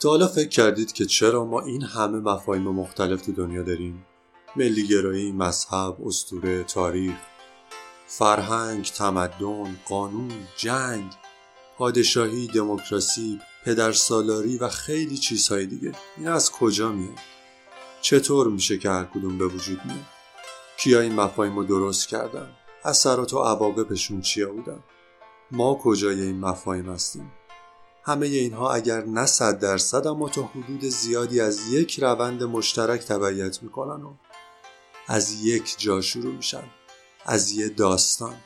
تا حالا فکر کردید که چرا ما این همه مفاهیم مختلف تو دنیا داریم؟ ملیگرایی، مذهب، استوره، تاریخ، فرهنگ، تمدن، قانون، جنگ، پادشاهی، دموکراسی، پدرسالاری و خیلی چیزهای دیگه این از کجا میاد؟ چطور میشه که هر کدوم به وجود میاد؟ کیا این مفاهیم رو درست کردن؟ اثرات و عواقبشون چیا بودن؟ ما کجای این مفاهیم هستیم؟ همه اینها اگر نه صد درصد اما تا حدود زیادی از یک روند مشترک تبعیت می‌کنن و از یک جا شروع میشن. از یه داستان.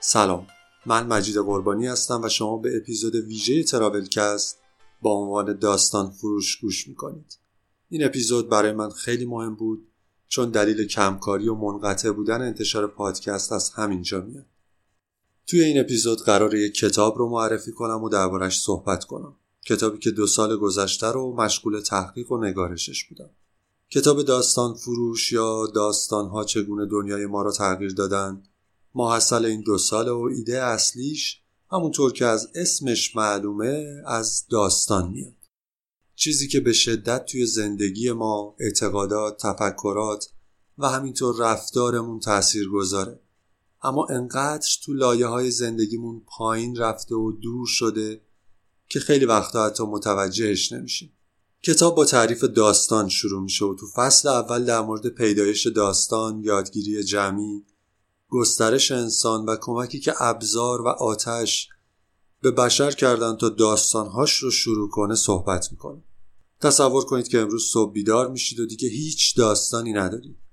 سلام. من مجید قربانی هستم و شما به اپیزود ویژه تراولکست با عنوان داستان فروش گوش می‌کنید. این اپیزود برای من خیلی مهم بود چون دلیل کمکاری و منقطع بودن انتشار پادکست از همینجا میاد. توی این اپیزود قرار یک کتاب رو معرفی کنم و دربارش صحبت کنم. کتابی که دو سال گذشته رو مشغول تحقیق و نگارشش بودم. کتاب داستان فروش یا داستان ها چگونه دنیای ما را تغییر دادن محصل این دو سال و ایده اصلیش همونطور که از اسمش معلومه از داستان میاد. چیزی که به شدت توی زندگی ما اعتقادات تفکرات و همینطور رفتارمون تأثیر گذاره اما انقدر تو لایه های زندگیمون پایین رفته و دور شده که خیلی وقتا حتی متوجهش نمیشیم. کتاب با تعریف داستان شروع میشه و تو فصل اول در مورد پیدایش داستان یادگیری جمعی گسترش انسان و کمکی که ابزار و آتش به بشر کردن تا داستانهاش رو شروع کنه صحبت می‌کنه. تصور کنید که امروز صبح بیدار میشید و دیگه هیچ داستانی ندارید.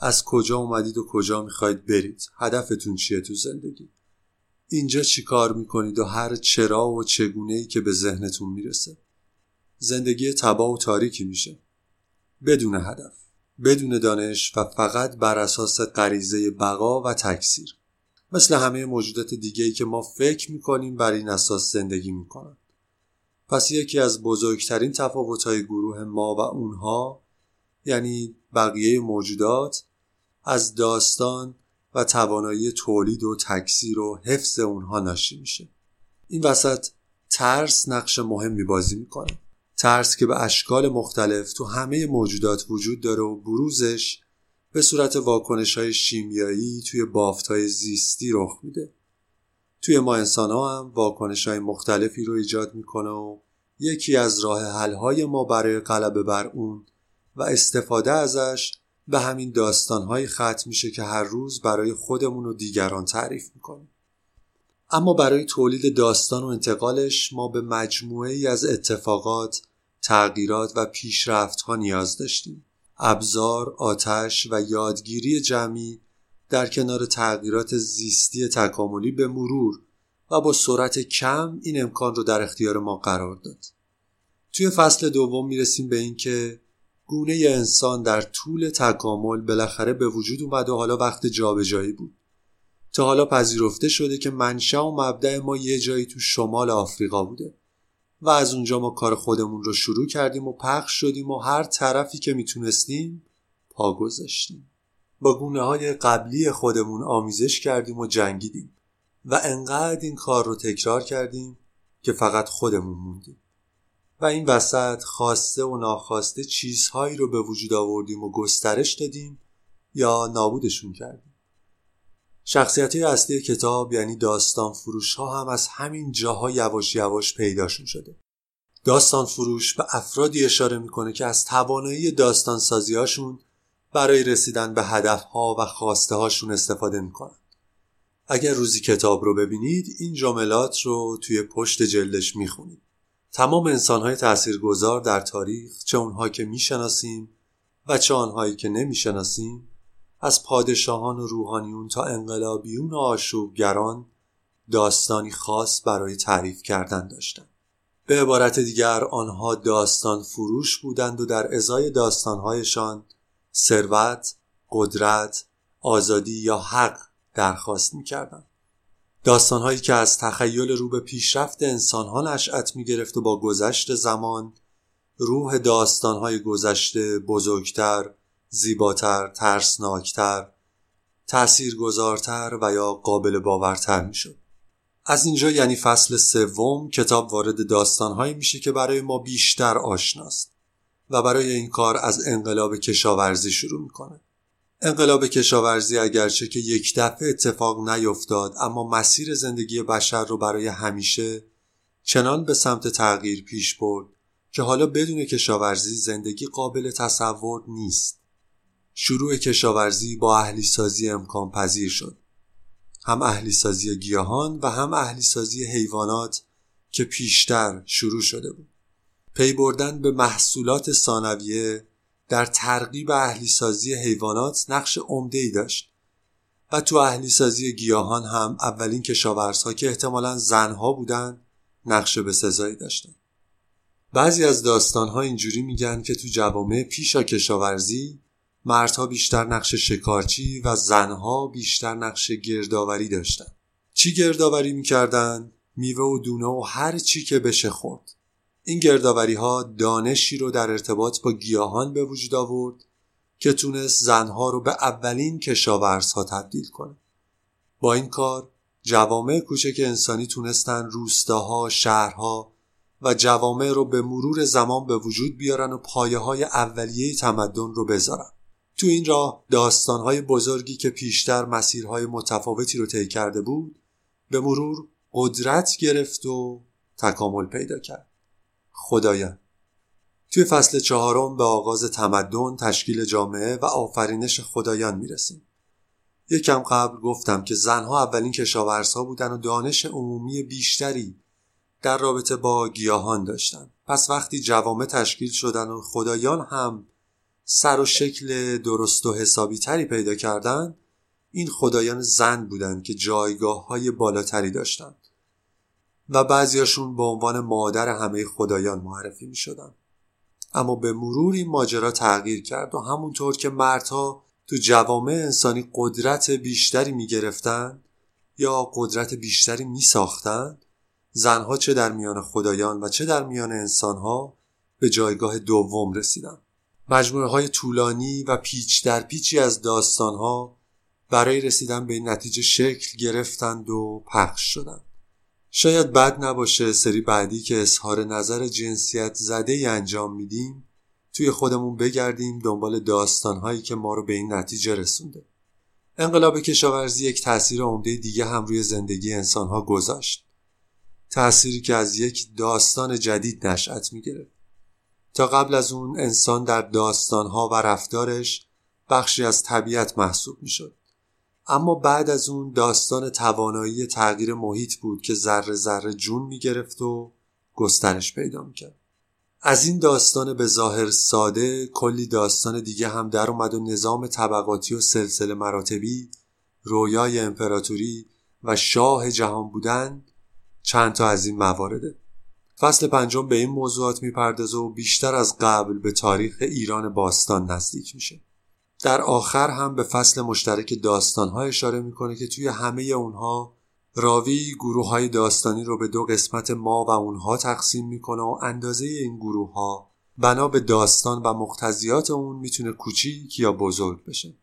از کجا اومدید و کجا می‌خواید برید؟ هدفتون چیه تو زندگی؟ اینجا چی کار می‌کنید و هر چرا و چگونه ای که به ذهنتون می‌رسه؟ زندگی تباه و تاریکی میشه. بدون هدف بدون دانش و فقط بر اساس غریزه بقا و تکثیر. مثل همه موجودات دیگه ای که ما فکر می‌کنیم بر این اساس زندگی می‌کنن. پس یکی از بزرگترین تفاوت‌های گروه ما و اونها یعنی بقیه موجودات از داستان و توانایی تولید و تکثیر و حفظ اونها ناشی میشه. این وسط ترس نقش مهمی بازی می‌کنه. ترس که به اشکال مختلف تو همه موجودات وجود داره و بروزش به صورت واکنش های شیمیایی توی بافت های زیستی رخ میده. توی ما انسان ها هم واکنش های مختلفی رو ایجاد می‌کنه و یکی از راه حل های ما برای غلبه بر اون و استفاده ازش به همین داستانهایی ختم میشه که هر روز برای خودمون و دیگران تعریف می‌کنیم اما برای تولید داستان و انتقالش ما به مجموعه ای از اتفاقات، تغییرات و پیشرفت ها نیاز داشتیم. ابزار، آتش و یادگیری جمعی در کنار تغییرات زیستی تکاملی به مرور و با سرعت کم این امکان رو در اختیار ما قرار داد. توی فصل دوم می‌رسیم به اینکه گونه انسان در طول تکامل بالاخره به وجود اومد و حالا وقت جابجایی بود. تا حالا پذیرفته شده که منشأ و مبدع ما یه جایی تو شمال آفریقا بوده و از اونجا ما کار خودمون رو شروع کردیم و پخش شدیم و هر طرفی که می‌تونستیم پا گذاشتیم. با گونه های قبلی خودمون آمیزش کردیم و جنگیدیم و انقدر این کار رو تکرار کردیم که فقط خودمون موندیم. و این وسط خواسته و ناخواسته چیزهایی رو به وجود آوردیم و گسترش دادیم یا نابودشون کردیم. شخصیت اصلی کتاب یعنی داستان فروش ها هم از همین جاها یواش یواش پیداشون شده. داستان فروش به افرادی اشاره می‌کنه که از توانایی داستان هاشون برای رسیدن به هدف ها و خواسته هاشون استفاده می‌کنن. اگر روزی کتاب رو ببینید این جملات رو توی پشت جلدش می‌خونید. تمام انسانهای تاثیرگذار در تاریخ چه اونها که می‌شناسیم و چه آنهایی که نمی‌شناسیم از پادشاهان و روحانیون تا انقلابیون و آشوبگران داستانی خاص برای تعریف کردن داشتند به عبارت دیگر آنها داستان فروش بودند و در ازای داستانهایشان ثروت، قدرت، آزادی یا حق درخواست می‌کردند. داستانهایی که از تخیل رو به پیشرفت انسانها نشأت می گرفت و با گذشت زمان روح داستانهای گذشته بزرگتر، زیباتر، ترسناکتر، تأثیرگذارتر و یا قابل باورتر می شد. از اینجا یعنی فصل سوم کتاب وارد داستانهایی میشه که برای ما بیشتر آشناست و برای این کار از انقلاب کشاورزی شروع می‌کنه انقلاب کشاورزی اگرچه که یک دفعه اتفاق نیفتاد اما مسیر زندگی بشر رو برای همیشه چنان به سمت تغییر پیش برد که حالا بدون کشاورزی زندگی قابل تصور نیست. شروع کشاورزی با اهلی سازی امکان پذیر شد. هم اهلی سازی گیاهان و هم اهلی سازی حیوانات که پیشتر شروع شده بود. پی بردن به محصولات ثانویه در ترغیب اهلی سازی حیوانات نقش عمده ای داشت و تو اهلی سازی گیاهان هم اولین کشاورزها که احتمالا زنها بودن نقش به سزایی داشتن. بعضی از داستانها اینجوری میگن که تو جوامع پیشا کشاورزی مردها بیشتر نقش شکارچی و زنها بیشتر نقش گردآوری داشتن. چی گردآوری می‌کردن؟ میوه و دونه و هر چی که بشه خورد. این گردآوری ها دانشی رو در ارتباط با گیاهان به وجود آورد که تونست زنها رو به اولین کشاورزها تبدیل کنه با این کار جوامع کوچک انسانی تونستن روستاها، شهرها و جوامع رو به مرور زمان به وجود بیارن و پایه های اولیه تمدن رو بذارن. تو این راه داستانهای بزرگی که پیشتر مسیرهای متفاوتی رو طی کرده بود به مرور قدرت گرفت و تکامل پیدا کرد. خدایان توی فصل چهارم به آغاز تمدن، تشکیل جامعه و آفرینش خدایان می‌رسیم. یکم قبل گفتم که زنها اولین کشاورزها بودن و دانش عمومی بیشتری در رابطه با گیاهان داشتن. پس وقتی جوامع تشکیل شدن و خدایان هم سر و شکل درست و حسابی تری پیدا کردن این خدایان زن بودند که جایگاه های بالاتری داشتند و بعضیاشون به عنوان مادر همه خدایان معرفی می شدن. اما به مرور این ماجرا تغییر کرد و همونطور که مردها تو جوامع انسانی قدرت بیشتری می گرفتن یا قدرت بیشتری می ساختن زنها چه در میان خدایان و چه در میان انسانها به جایگاه دوم رسیدن مجموعه های طولانی و پیچ در پیچی از داستانها برای رسیدن به این نتیجه شکل گرفتند و پخش شدند شاید بد نباشه سری بعدی که اظهار نظر جنسیت زده ای انجام میدیم توی خودمون بگردیم دنبال داستانهایی که ما رو به این نتیجه رسونده. انقلاب کشاورزی یک تاثیر عمده دیگه هم روی زندگی انسانها گذاشت. تأثیری که از یک داستان جدید نشأت می‌گرفت. تا قبل از اون انسان در داستانها و رفتارش بخشی از طبیعت محسوب می‌شد. اما بعد از اون داستان توانایی تغییر محیط بود که ذره ذره جون می‌گرفت و گسترش پیدا می‌کرد. از این داستان به ظاهر ساده کلی داستان دیگه هم در اومد و نظام طبقاتی و سلسله مراتبی رویای امپراتوری و شاه جهان بودن چند تا از این موارده. فصل پنجم به این موضوعات می‌پردازه و بیشتر از قبل به تاریخ ایران باستان نزدیک میشه. در آخر هم به فصل مشترک داستانها اشاره می‌کنه که توی همه اونها راوی گروه های داستانی رو به دو قسمت ما و اونها تقسیم می‌کنه و اندازه این گروه ها بنا به داستان و مقتضیات اون می‌تونه کوچیک یا بزرگ بشه.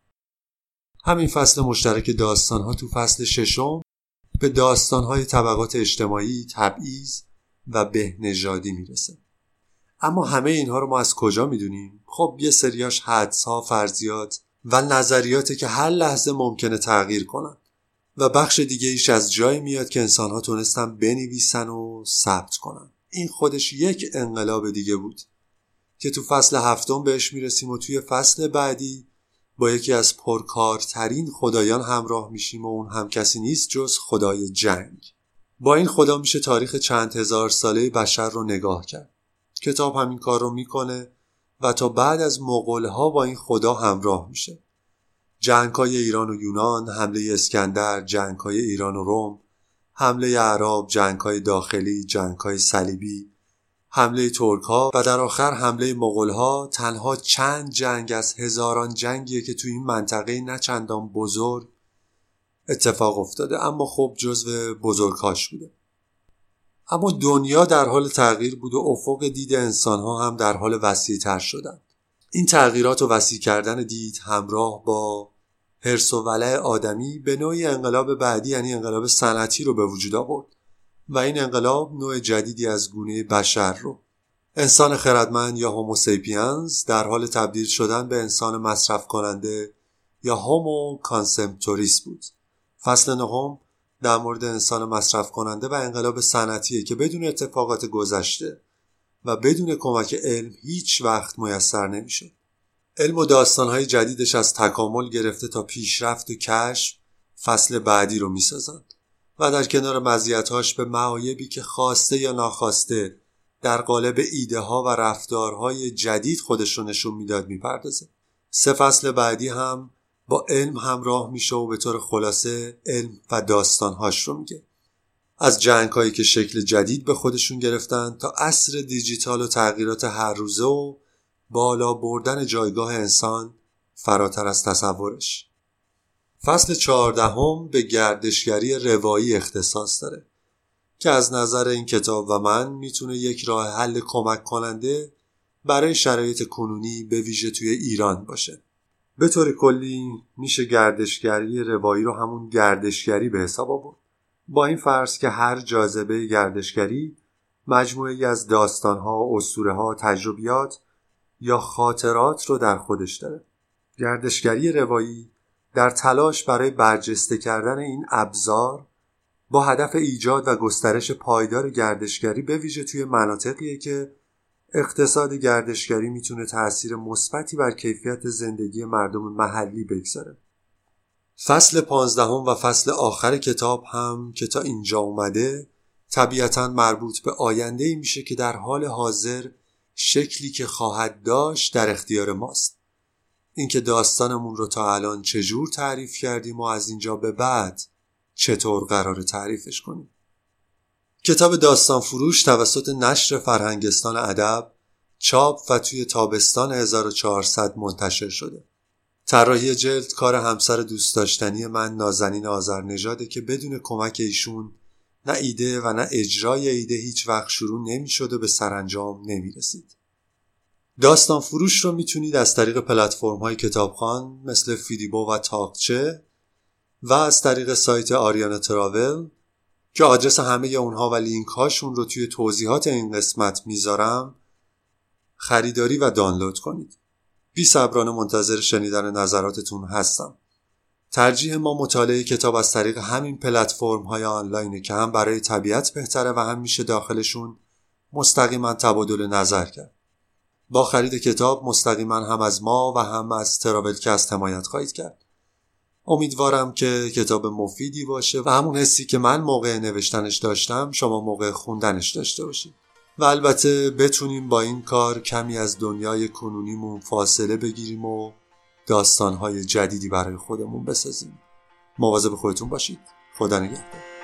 همین فصل مشترک داستان ها تو فصل ششم به داستان های طبقات اجتماعی، تبعیض و بهنژادی می‌رسه. اما همه اینها رو ما از کجا می‌دونیم؟ خب یه سریاش حدس ها فرضیات و نظریاتی که هر لحظه ممکنه تغییر کنن. و بخش دیگه ایش از جایی میاد که انسان ها تونستن بنویسن و ثبت کنن. این خودش یک انقلاب دیگه بود که تو فصل هفتم بهش می‌رسیم و توی فصل بعدی با یکی از پرکارترین خدایان همراه میشیم و اون هم کسی نیست جز خدای جنگ. با این خدا میشه تاریخ چند هزار ساله بشر رو نگاه کرد. کتاب همین کار رو می‌کنه و تا بعد از ها با این خدا همراه میشه. جنگ های ایران و یونان حمله اسکندر جنگ های ایران و روم حمله عرب جنگ های داخلی جنگ های صلیبی حمله ترک ها و در آخر حمله مغول ها تنها چند جنگ از هزاران جنگیه که تو این منطقه نه چندان بزرگ اتفاق افتاده اما خب جزو بزرگهاش بوده. اما دنیا در حال تغییر بود و افق دید انسان ها هم در حال وسیع تر شدن این تغییرات و وسیع کردن دید همراه با هرس و ولع آدمی به نوعی انقلاب بعدی یعنی انقلاب صنعتی رو به وجود آورد و این انقلاب نوع جدیدی از گونه بشر رو. انسان خردمند یا هوموسیپینز در حال تبدیل شدن به انسان مصرف کننده یا هومو کانسمتوریس بود. فصل نهم در مورد انسان مصرف کننده و انقلاب صنعتیه که بدون اتفاقات گذشته و بدون کمک علم هیچ وقت میسر نمی‌شد. علم و داستانهای جدیدش از تکامل گرفته تا پیشرفت و کشف فصل بعدی رو می‌سازند و در کنار مزیتاش به معایبی که خواسته یا ناخواسته در قالب ایده ها و رفتارهای جدید خودش رو نشون می‌داد می‌پردازه سه فصل بعدی هم با علم همراه میشه و به طور خلاصه علم و داستانهاش رو میگه. از جنگ هایی که شکل جدید به خودشون گرفتن تا عصر دیجیتال و تغییرات هر روزه و بالا بردن جایگاه انسان فراتر از تصورش. فصل چهاردهم به گردشگری روایی اختصاص داره که از نظر این کتاب و من می‌تونه یک راه حل کمک کننده برای شرایط کنونی به ویژه توی ایران باشه. به طور کلی میشه گردشگری روایی رو همون گردشگری به حساب آورد با این فرض که هر جاذبه گردشگری مجموعه از داستانها، ها، تجربیات یا خاطرات رو در خودش داره. گردشگری روایی در تلاش برای برجسته کردن این ابزار با هدف ایجاد و گسترش پایدار گردشگری به ویژه توی مناطقیه که اقتصاد گردشگری می‌تونه تاثیر مثبتی بر کیفیت زندگی مردم محلی بگذاره. فصل پانزدهم و فصل آخر کتاب هم که تا اینجا اومده طبیعتا مربوط به آینده ای میشه که در حال حاضر شکلی که خواهد داشت در اختیار ماست اینکه داستانمون رو تا الان چجور تعریف کردیم و از اینجا به بعد چطور قرار تعریفش کنیم کتاب داستان فروش توسط نشر فرهنگستان ادب چاپ و توی تابستان 1400 منتشر شده طراحی جلد کار همسر دوست داشتنی من نازنین آذرنژاده که بدون کمک ایشون نه ایده و نه اجرای ایده هیچ وقت شروع نمی شد و به سرانجام نمی رسید. داستان فروش رو می‌تونید از طریق پلتفرم های کتابخان مثل فیدیبو و تاکچه و از طریق سایت آریانا تراول که آدرس همه اونها و لینک هاشون رو توی توضیحات این قسمت می‌ذارم خریداری و دانلود کنید. بی صبرانه منتظر شنیدن نظراتتون هستم. ترجیح ما مطالعه کتاب از طریق همین پلتفرم های آنلاینه که هم برای طبیعت بهتره و هم میشه داخلشون مستقیما تبادل نظر کرد. با خرید کتاب مستقیما هم از ما و هم از تراولکست حمایت خواهید کرد. امیدوارم که کتاب مفیدی باشه و همون حسی که من موقع نوشتنش داشتم شما موقع خوندنش داشته باشید. و البته بتونیم با این کار کمی از دنیای کنونیمون فاصله بگیریم و داستانهای جدیدی برای خودمون بسازیم. مواظب خودتون باشید. خدا نگهدار.